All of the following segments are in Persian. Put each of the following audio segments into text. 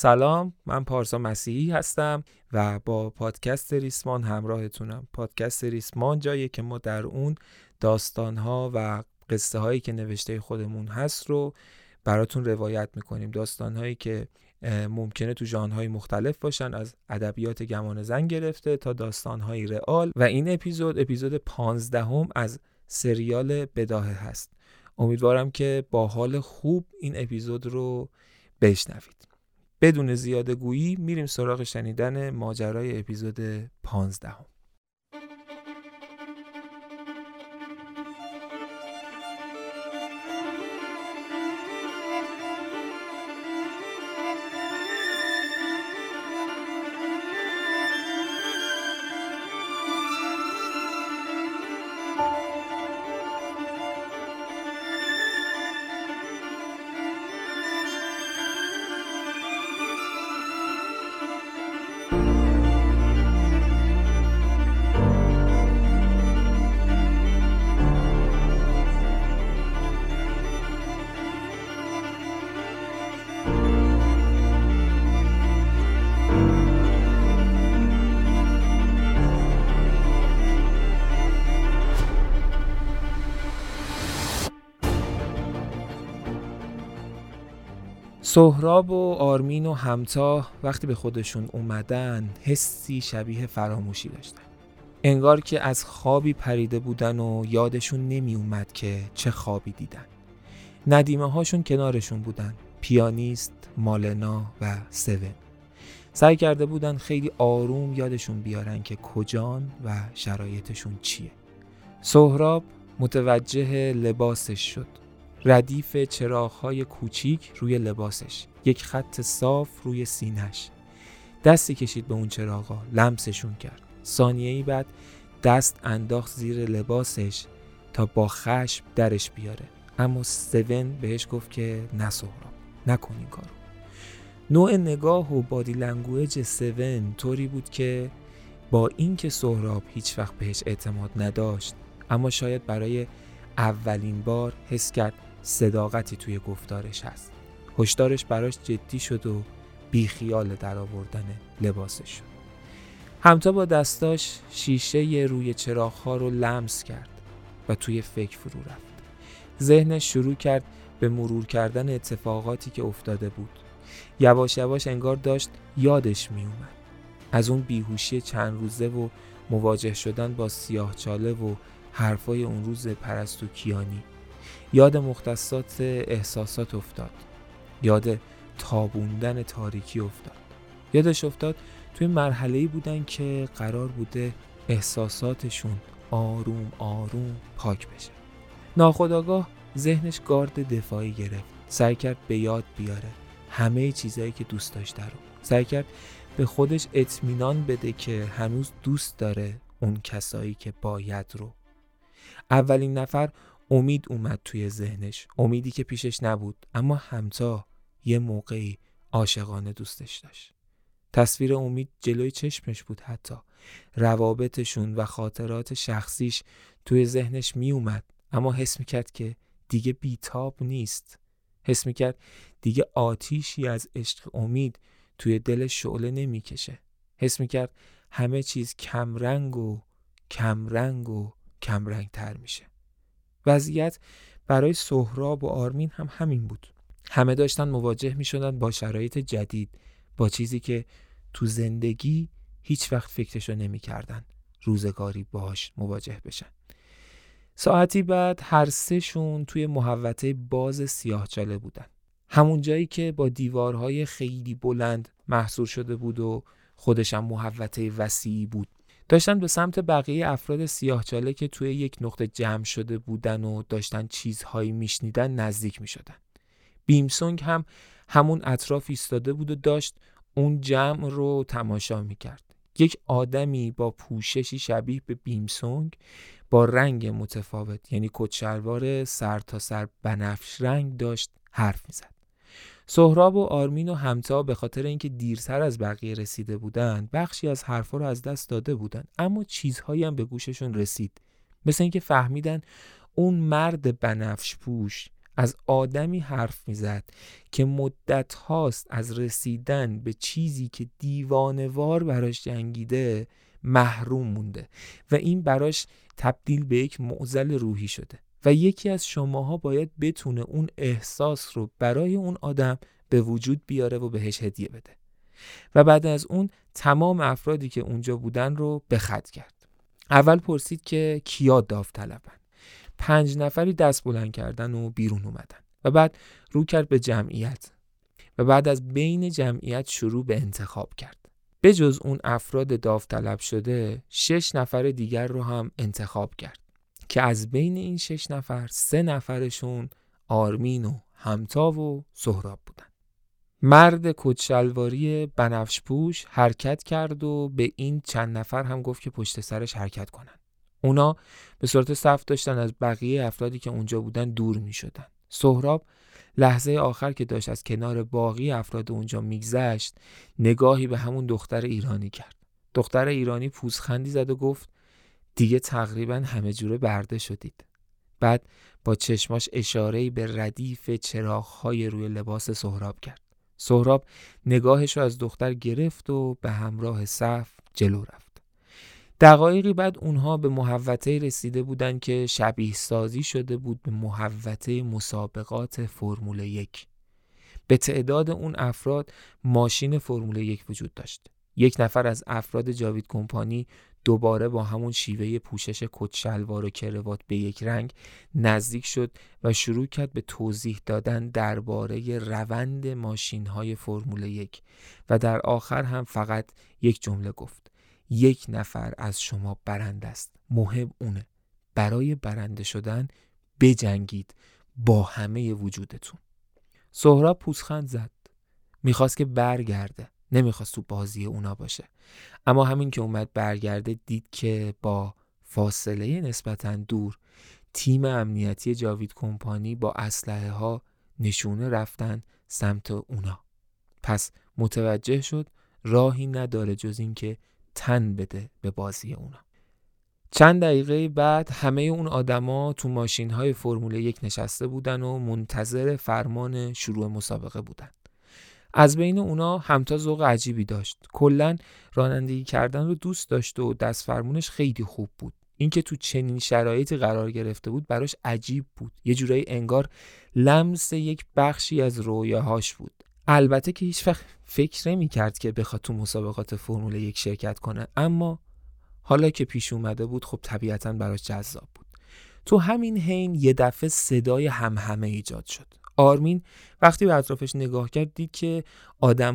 سلام من پارسا مسیحی هستم و با پادکست ریسمان همراهتونم. پادکست ریسمان جایی که ما در اون داستانها و قصه هایی که نوشته خودمون هست رو براتون روایت می‌کنیم. داستان هایی که ممکنه تو ژانرهای مختلف باشن از ادبیات گمان زن گرفته تا داستان های رئال. و این اپیزود اپیزود 15 هم از سریال بداهه هست. امیدوارم که با حال خوب این اپیزود رو بشنوید. بدون زیاده گویی میریم سراغ شنیدن ماجرای اپیزود 15 سهراب و آرمین و همتا وقتی به خودشون اومدن حسی شبیه فراموشی داشتن. انگار که از خوابی پریده بودن و یادشون نمی اومد که چه خوابی دیدن. ندیمه هاشون کنارشون بودن پیانیست، مالنا و سون. سعی کرده بودن خیلی آروم یادشون بیارن که کجان و شرایطشون چیه. سهراب متوجه لباسش شد. ردیف چراغهای کوچیک روی لباسش یک خط صاف روی سینهش دستی کشید به اون چراغا لمسشون کرد. ثانیه ای بعد دست انداخت زیر لباسش تا با خشم درش بیاره. اما سون بهش گفت که نه سهراب نکن این کارو. نوع نگاه و body language سون طوری بود که با اینکه سهراب هیچ وقت بهش اعتماد نداشت اما شاید برای اولین بار حس کرد صداقتی توی گفتارش هست. هشدارش براش جدی شد و بیخیال در آوردن لباسش. شد همتا با دستاش شیشه روی چراغ رو لمس کرد و توی فکر فرو رفت. ذهنش شروع کرد به مرور کردن اتفاقاتی که افتاده بود. یواش یواش انگار داشت یادش می اومد از اون بیهوشی چند روزه و مواجه شدن با سیاه چاله و حرفای اون روز پرستو کیانی. یاد مختصات احساسات افتاد. یاد تابوندن تاریکی افتاد. یادش افتاد توی مرحله بودن که قرار بوده احساساتشون آروم آروم پاک بشه. ناخداگاه ذهنش گارد دفاعی گرفت. سعی کرد به یاد بیاره همه چیزهایی که دوست داشته رو. سعی کرد به خودش اطمینان بده که هنوز دوست داره اون کسایی که باید رو. اولین نفر امید اومد توی ذهنش. امیدی که پیشش نبود اما همتا یه موقعی عاشقانه دوستش داشت. تصویر امید جلوی چشمش بود حتی. روابطشون و خاطرات شخصیش توی ذهنش می اومد اما حس می‌کرد که دیگه بیتاب نیست. حس می‌کرد دیگه آتیشی از عشق امید توی دل شعله نمی‌کشه. حس می‌کرد همه چیز کمرنگ و کمرنگ و کمرنگ تر میشه. وضعیت برای سهراب و آرمین هم همین بود. همه داشتن مواجه می شدن با شرایط جدید با چیزی که تو زندگی هیچ وقت فکرشو نمی کردن روزگاری باش مواجه بشن. ساعتی بعد هر سهشون توی محوطه باز سیاهچاله بودن. همون جایی که با دیوارهای خیلی بلند محصور شده بود و خودشم محوطه وسیعی بود. داشتن به سمت بقیه افراد سیاهچاله که توی یک نقطه جمع شده بودن و داشتن چیزهایی میشنیدن نزدیک می‌شدن. بیمسونگ هم همون اطراف ایستاده بود و داشت اون جمع رو تماشا می‌کرد. یک آدمی با پوششی شبیه به بیمسونگ با رنگ متفاوت یعنی کچلوار سر تا سر بنفش رنگ داشت حرف می‌زد. سهراب و آرمین و همتا به خاطر اینکه دیرتر از بقیه رسیده بودند بخشی از حرفا رو از دست داده بودند. اما چیزهایی هم به گوششون رسید. مثل اینکه فهمیدن اون مرد بنفش پوش از آدمی حرف می‌زد که مدت هاست از رسیدن به چیزی که دیوانوار براش جنگیده محروم مونده و این براش تبدیل به یک معزل روحی شده. و یکی از شماها باید بتونه اون احساس رو برای اون آدم به وجود بیاره و بهش هدیه بده. و بعد از اون تمام افرادی که اونجا بودن رو به خط کرد. اول پرسید که کیا داوطلبن. پنج نفری دست بلند کردن و بیرون اومدن و بعد رو کرد به جمعیت و بعد از بین جمعیت شروع به انتخاب کرد. به جز اون افراد داوطلب شده شش نفر دیگر رو هم انتخاب کرد. که از بین این شش نفر سه نفرشون آرمین و همتا و سهراب بودن مرد کچلواری بنفش پوش حرکت کرد و به این چند نفر هم گفت که پشت سرش حرکت کنن اونا به صورت صف داشتن از بقیه افرادی که اونجا بودن دور می شدن. سهراب لحظه آخر که داشت از کنار باقی افراد اونجا میگذشت نگاهی به همون دختر ایرانی کرد. دختر ایرانی پوزخندی زد و گفت دیگه تقریبا همه جوره برده شدید. بعد با چشماش اشارهی به ردیف چراغهای روی لباس سهراب کرد. سهراب نگاهش رو از دختر گرفت و به همراه صف جلو رفت. دقایقی بعد اونها به محوطه رسیده بودند که شبیه سازی شده بود به محوطه مسابقات فرمول یک. به تعداد اون افراد ماشین فرمول یک وجود داشت. یک نفر از افراد جاوید کمپانی دوباره با همون شیوه پوشش کت شلوار و کروات به یک رنگ نزدیک شد و شروع کرد به توضیح دادن درباره روند ماشین های فرمول یک و در آخر هم فقط یک جمله گفت یک نفر از شما برند است. مهم اونه. برای برنده شدن بجنگید با همه وجودتون. سهراب پوسخند زد. می‌خواست که برگرده. نمی‌خواست تو بازی اونا باشه. اما همین که اومد برگرده دید که با فاصله نسبتا دور تیم امنیتی جاوید کمپانی با اسلحه ها نشونه رفتن سمت اونا. پس متوجه شد راهی نداره جز اینکه تن بده به بازی اونا. چند دقیقه بعد همه اون آدما تو ماشین های فرمول یک نشسته بودن و منتظر فرمان شروع مسابقه بودن. از بین اونا همتا ذوق عجیبی داشت. کلا رانندگی کردن رو دوست داشت و دست فرمونش خیلی خوب بود. اینکه تو چنین شرایطی قرار گرفته بود براش عجیب بود. یه جورایی انگار لمس یک بخشی از رویاهاش بود. البته که هیچ وقت فکر نمی کرد که بخواد تو مسابقات فرمول یک شرکت کنه. اما حالا که پیش اومده بود خب طبیعتا براش جذاب بود. تو همین حین یه دفعه صدای همهمه ایجاد شد. آرمین وقتی به اطرافش نگاه کرد دید که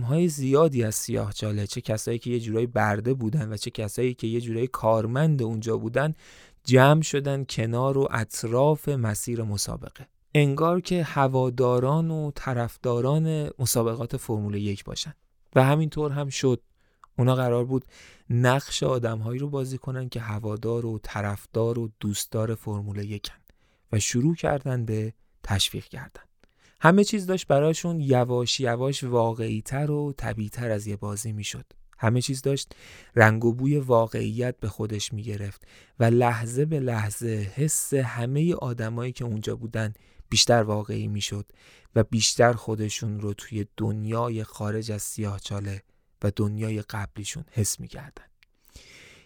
های زیادی از سیاه چاله چه کسایی که یه جورایی برده بودن و چه کسایی که یه جورایی کارمند اونجا بودن جمع شدن کنار و اطراف مسیر مسابقه. انگار که هواداران و طرفداران مسابقات فرمول یک باشن. و همینطور هم شد. اونا قرار بود نقش آدمهایی رو بازی کنن که هوادار و طرفدار و دوستدار فرمول یکن و شروع کردن به تشویق کردن همه چیز داشت براشون یواش یواش واقعی تر و طبیعی تر از یه بازی می‌شد. همه چیز داشت رنگ و بوی واقعیت به خودش می گرفت و لحظه به لحظه حس همه آدمایی که اونجا بودن بیشتر واقعی می‌شد و بیشتر خودشون رو توی دنیای خارج از سیاهچاله و دنیای قبلیشون حس می‌کردن.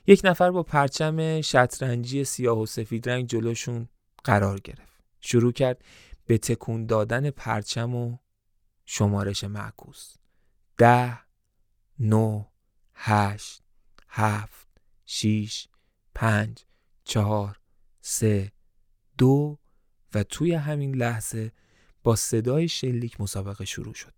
یک نفر با پرچم شطرنجی سیاه و سفید رنگ جلوشون قرار گرفت. شروع کرد به تکون دادن پرچم و شمارش معکوس. ده نو هشت هفت شیش پنج چهار سه دو و توی همین لحظه با صدای شلیک مسابقه شروع شد.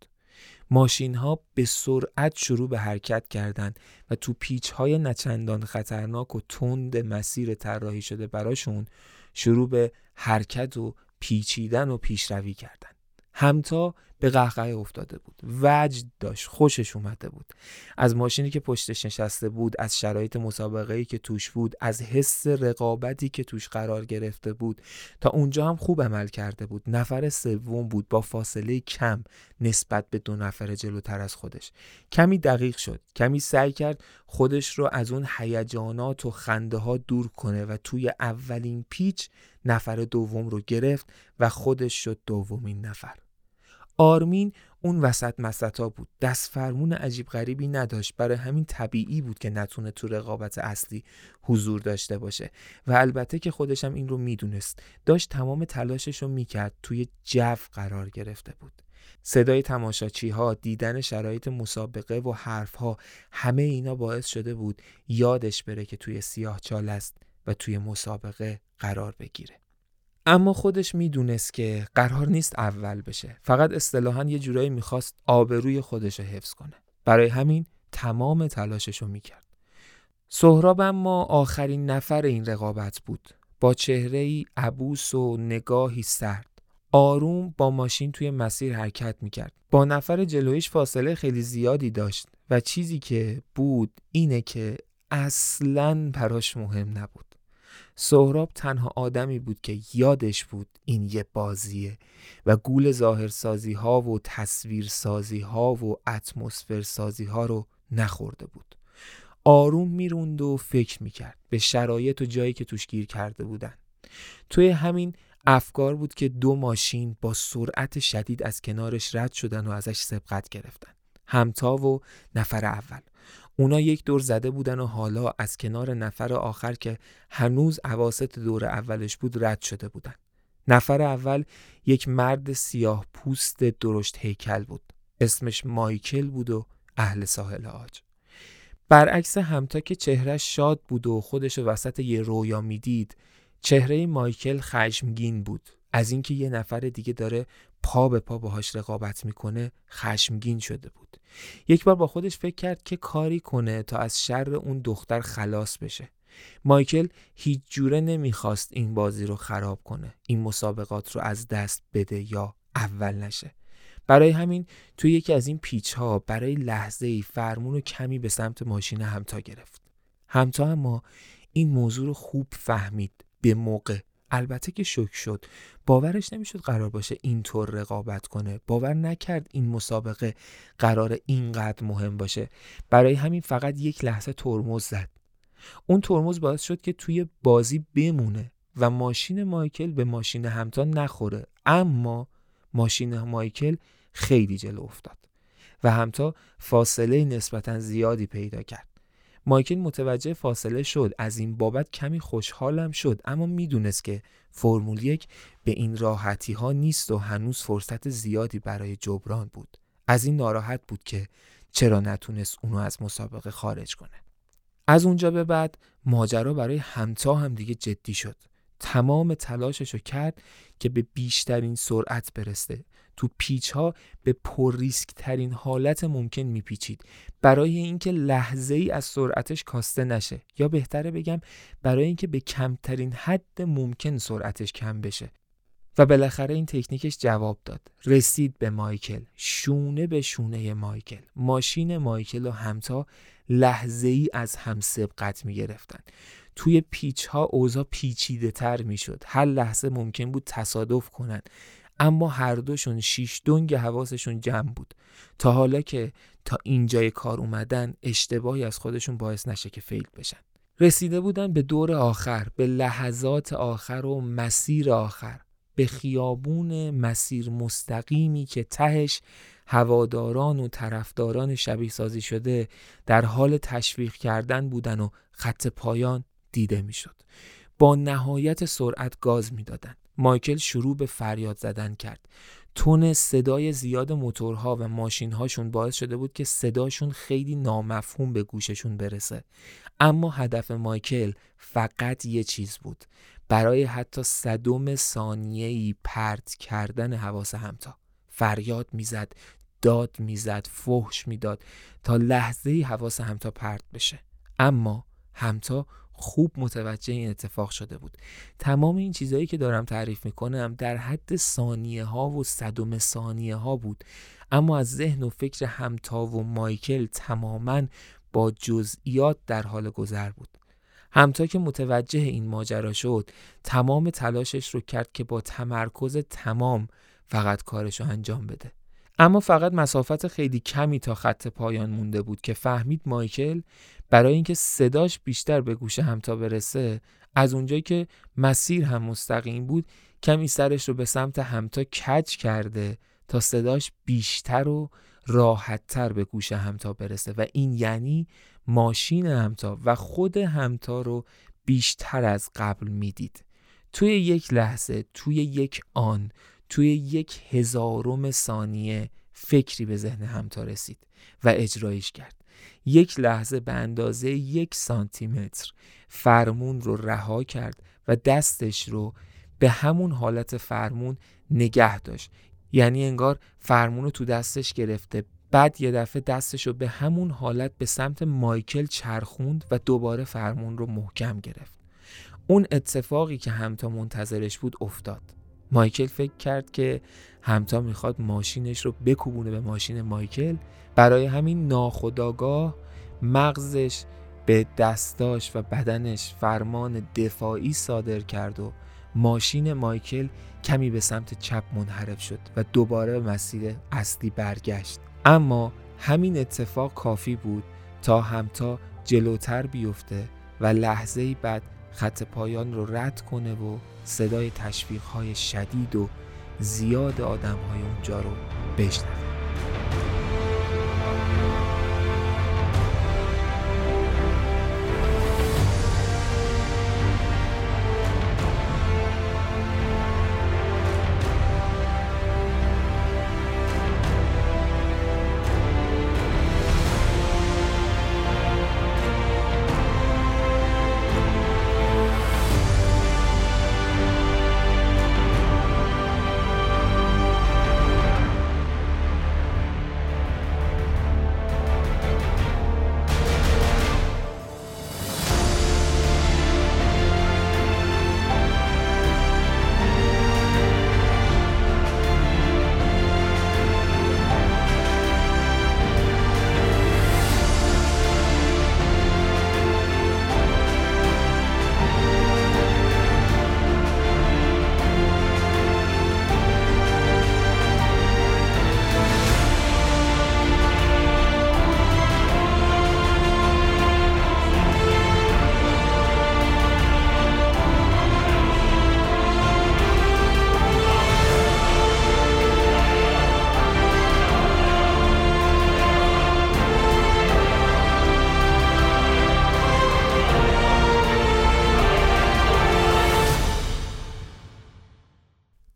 ماشین ها به سرعت شروع به حرکت کردند و تو پیچ های نچندان خطرناک و تند مسیر طراحی شده براشون شروع به حرکت و پیچیدن و پیشروی کردن. همتا به قهقه افتاده بود. وجد داشت خوشش اومده بود. از ماشینی که پشتش نشسته بود از شرایط مسابقه ای که توش بود از حس رقابتی که توش قرار گرفته بود تا اونجا هم خوب عمل کرده بود. نفر سوم بود با فاصله کم نسبت به دو نفر جلوتر از خودش. کمی دقیق شد کمی سعی کرد خودش رو از اون هیجانات و خنده ها دور کنه و توی اولین پیچ نفر دوم رو گرفت و خودش شد دومین نفر. آرمین اون وسط مسطا بود. دست فرمون عجیب غریبی نداشت. برای همین طبیعی بود که نتونه تو رقابت اصلی حضور داشته باشه. و البته که خودشم این رو می‌دونست. داشت تمام تلاشش رو می‌کرد. توی جو قرار گرفته بود. صدای تماشاچی ها دیدن شرایط مسابقه و حرف ها همه اینا باعث شده بود یادش بره که توی سیاه چال است و توی مسابقه قرار بگیره. اما خودش می‌دونست که قرار نیست اول بشه. فقط اصطلاحا یه جورایی می‌خواست آبروی خودش رو حفظ کنه. برای همین تمام تلاشش رو می‌کرد. سهراب اما آخرین نفر این رقابت بود. با چهره ای عبوس و نگاهی سرد. آروم با ماشین توی مسیر حرکت می‌کرد. با نفر جلویش فاصله خیلی زیادی داشت و چیزی که بود اینه که اصلا براش مهم نبود. سهراب تنها آدمی بود که یادش بود این یه بازیه و گول ظاهرسازی ها و تصویرسازی ها و اتمسفر سازی ها رو نخورده بود. آروم می‌روند و فکر می‌کرد به شرایط و جایی که توش گیر کرده بودن. توی همین افکار بود که دو ماشین با سرعت شدید از کنارش رد شدن و ازش سبقت گرفتن. همتا و نفر اول. اونا یک دور زده بودن و حالا از کنار نفر آخر که هنوز عواست دور اولش بود رد شده بودن. نفر اول یک مرد سیاه پوست درشت هیکل بود. اسمش مایکل بود و اهل ساحل آج. برعکس همتا که چهرش شاد بود و خودش وسط یه رویا می‌دید چهره مایکل خشمگین بود از اینکه یه نفر دیگه داره پا به پا باهاش رقابت می‌کنه خشمگین شده بود. یک بار با خودش فکر کرد که کاری کنه تا از شر اون دختر خلاص بشه. مایکل هیچ جوره نمی‌خواست این بازی رو خراب کنه این مسابقات رو از دست بده یا اول نشه. برای همین توی یکی از این پیچ ها برای لحظه ای فرمون رو کمی به سمت ماشین همتا گرفت. همتا اما این موضوع رو خوب فهمید به موقع. البته که شک شد. باورش نمی‌شد قرار باشه اینطور رقابت کنه. باور نکرد این مسابقه قرار اینقدر مهم باشه. برای همین فقط یک لحظه ترمز زد. اون ترمز باعث شد که توی بازی بمونه و ماشین مایکل به ماشین همتا نخوره. اما ماشین مایکل خیلی جلو افتاد و همتا فاصله نسبتا زیادی پیدا کرد. مایکل متوجه فاصله شد. از این بابت کمی خوشحالم شد. اما می‌دونست که فرمول یک به این راحتی ها نیست و هنوز فرصت زیادی برای جبران بود. از این ناراحت بود که چرا نتونست اونو از مسابقه خارج کنه. از اونجا به بعد ماجرا برای همتا هم دیگه جدی شد. تمام تلاششو کرد که به بیشترین سرعت برسه. تو پیچ ها به پر ریسک ترین حالت ممکن میپیچید. برای اینکه لحظه ای از سرعتش کاسته نشه. یا بهتره بگم برای اینکه به کمترین حد ممکن سرعتش کم بشه. و بالاخره این تکنیکش جواب داد. رسید به مایکل. شونه به شونه مایکل. ماشین مایکل و همتا لحظه ای از هم سبقت می گرفتن توی پیچ ها اوضاع پیچیده تر می شد هر لحظه ممکن بود تصادف کنند اما هر دوشون شیش دنگ حواسشون جمع بود تا حالا که تا اینجای کار اومدن اشتباهی از خودشون باعث نشه که فیل بشن رسیده بودن به دور آخر به لحظات آخر و مسیر آخر به خیابون مسیر مستقیمی که تهش هواداران و طرفداران شبیه سازی شده در حال تشویق کردن بودن و خط پایان دیده می‌شد. با نهایت سرعت گاز می‌دادند. مایکل شروع به فریاد زدن کرد. تون صدای زیاد موتورها و ماشینهاشون باعث شده بود که صداشون خیلی نامفهوم به گوششون برسه. اما هدف مایکل فقط یه چیز بود. برای حتی صدم ثانیه‌ای پرت کردن حواس همتا. فریاد می‌زد داد می‌زد فحش می‌داد تا لحظه ای حواس همتا پرت بشه. اما همتا خوب متوجه این اتفاق شده بود. تمام این چیزهایی که دارم تعریف می‌کنم در حد ثانیه ها و صدم ثانیه ها بود. اما از ذهن و فکر همتا و مایکل تماما با جزئیات در حال گذر بود. همتا که متوجه این ماجرا شد تمام تلاشش رو کرد که با تمرکز تمام فقط کارش رو انجام بده. اما فقط مسافت خیلی کمی تا خط پایان مونده بود که فهمید مایکل برای اینکه صداش بیشتر به گوش همتا برسه از اونجایی که مسیر هم مستقیم بود کمی سرش رو به سمت همتا کج کرده تا صداش بیشتر و راحتتر به گوش همتا برسه. و این یعنی ماشین همتا و خود همتا رو بیشتر از قبل می‌دید. توی یک لحظه توی یک آن توی یک هزارم ثانیه فکری به ذهن همتا رسید و اجرایش کرد. یک لحظه به اندازه یک سانتیمتر فرمون رو رها کرد و دستش رو به همون حالت فرمون نگه داشت. یعنی انگار فرمون رو تو دستش گرفته بعد یه دفعه دستش رو به همون حالت به سمت مایکل چرخوند و دوباره فرمون رو محکم گرفت. اون اتفاقی که همتا منتظرش بود افتاد. مایکل فکر کرد که همتا می‌خواد ماشینش رو بکوبونه به ماشین مایکل. برای همین ناخداگاه مغزش به دستاش و بدنش فرمان دفاعی صادر کرد و ماشین مایکل کمی به سمت چپ منحرف شد و دوباره به مسیر اصلی برگشت. اما همین اتفاق کافی بود تا همتا جلوتر بیفته و لحظه بعد خط پایان رو رد کنه و صدای تشویق شدید و زیاد آدم های اونجا رو بشنوه.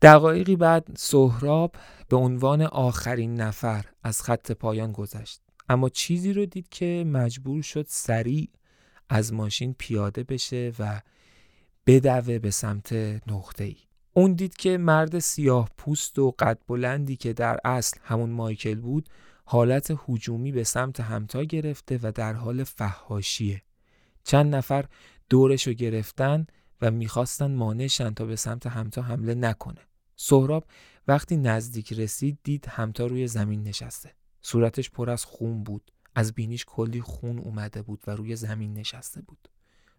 دقایقی بعد سهراب به عنوان آخرین نفر از خط پایان گذشت اما چیزی رو دید که مجبور شد سریع از ماشین پیاده بشه و بدوه به سمت نقطه ای. اون دید که مرد سیاه پوست و قد بلندی که در اصل همون مایکل بود حالت هجومی به سمت همتا گرفته و در حال فهاشیه. چند نفر دورشو گرفتن و می‌خواستن مانعشن تا به سمت همتا حمله نکنه. سهراب وقتی نزدیک رسید دید همتا روی زمین نشسته. صورتش پر از خون بود. از بینیش کلی خون اومده بود و روی زمین نشسته بود.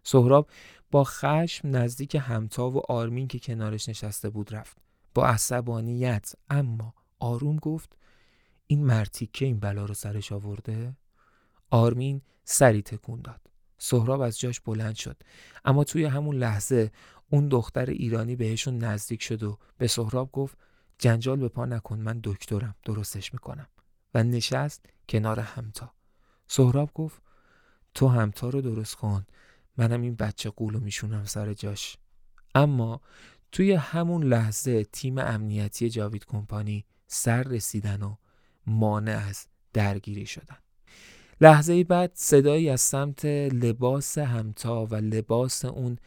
سهراب با خشم نزدیک همتا و آرمین که کنارش نشسته بود رفت. با عصبانیت اما آروم گفت این مرتی که این بلا رو سرش آورده؟ آرمین سری تکون داد. سهراب از جاش بلند شد. اما توی همون لحظه اون دختر ایرانی بهشون نزدیک شد و به سهراب گفت جنجال به پا نکن من دکترم درستش می‌کنم. و نشست کنار همتا. سهراب گفت تو همتا رو درست کن منم این بچه قولو میشونم سر جاش. اما توی همون لحظه تیم امنیتی جاوید کمپانی سر رسیدن و مانع از درگیری شدن. لحظه بعد صدایی از سمت لباس همتا و لباس اون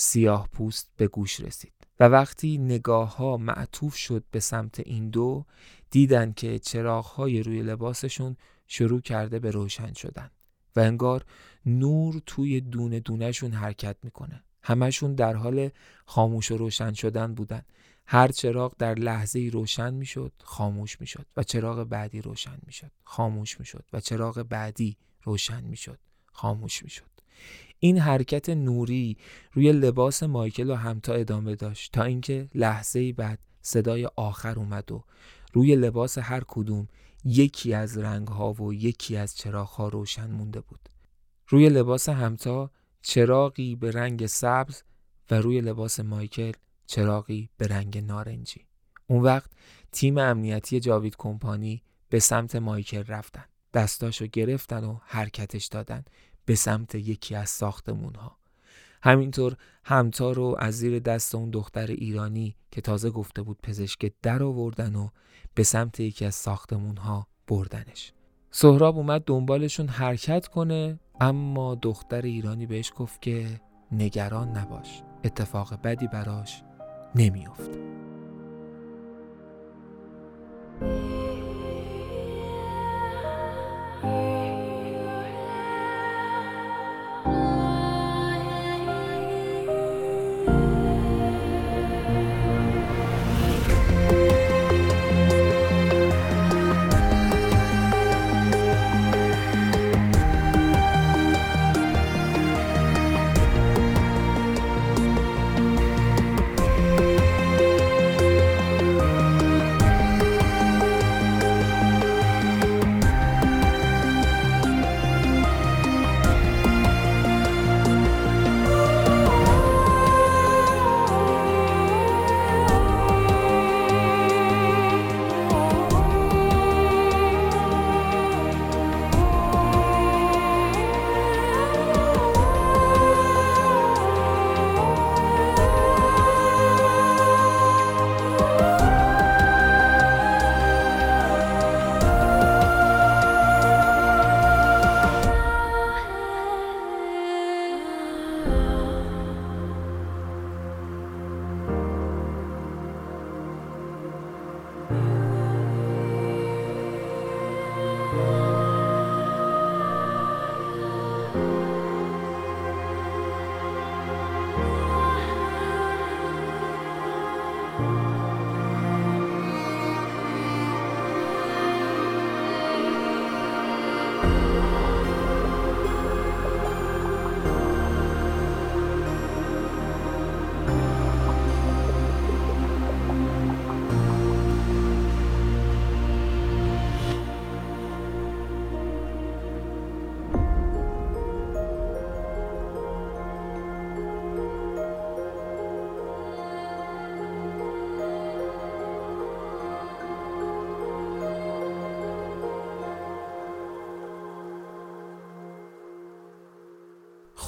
سیاه پوست به گوش رسید و وقتی نگاه ها معطوف شد به سمت این دو دیدن که چراغ های روی لباسشون شروع کرده به روشن شدن و انگار نور توی دونه دونهشون حرکت می‌کنه. همشون در حال خاموش و روشن شدن بودن. هر چراغ در لحظه روشن می‌شد خاموش می‌شد و چراغ بعدی روشن می‌شد خاموش می‌شد و چراغ بعدی روشن می‌شد خاموش می‌شد. این حرکت نوری روی لباس مایکل و همتا ادامه داشت تا اینکه لحظه بعد صدای آخر اومد و روی لباس هر کدوم یکی از رنگ ها و یکی از چراغ ها روشن مونده بود. روی لباس همتا چراغی به رنگ سبز و روی لباس مایکل چراغی به رنگ نارنجی. اون وقت تیم امنیتی جاوید کمپانی به سمت مایکل رفتن. دستاشو گرفتن و حرکتش دادن. به سمت یکی از ساختمون ها همینطور همتا رو از زیر دست اون دختر ایرانی که تازه گفته بود پزشک در آوردن و به سمت یکی از ساختمون ها بردنش. سهراب اومد دنبالشون حرکت کنه اما دختر ایرانی بهش گفت که نگران نباش اتفاق بدی براش نمیافته.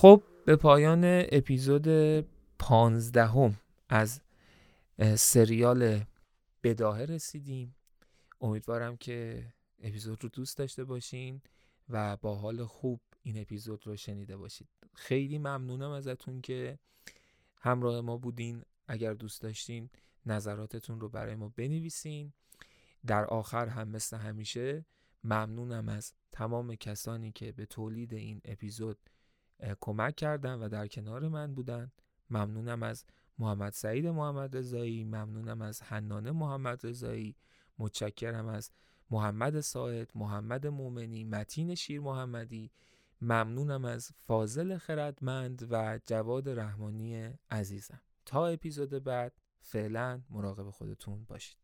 خب به پایان اپیزود پانزدهم از سریال بداهه رسیدیم. امیدوارم که اپیزود رو دوست داشته باشین و با حال خوب این اپیزود رو شنیده باشید. خیلی ممنونم ازتون که همراه ما بودین. اگر دوست داشتین نظراتتون رو برای ما بنویسین. در آخر هم مثل همیشه ممنونم از تمام کسانی که به تولید این اپیزود کمک کردن و در کنار من بودن. ممنونم از محمد سعید محمد رضایی ممنونم از حنانه محمد رضایی متشکرم از محمد ساعد محمد مومنی متین شیر محمدی. ممنونم از فاضل خردمند و جواد رحمانی عزیزم. تا اپیزود بعد فعلا مراقب خودتون باشید.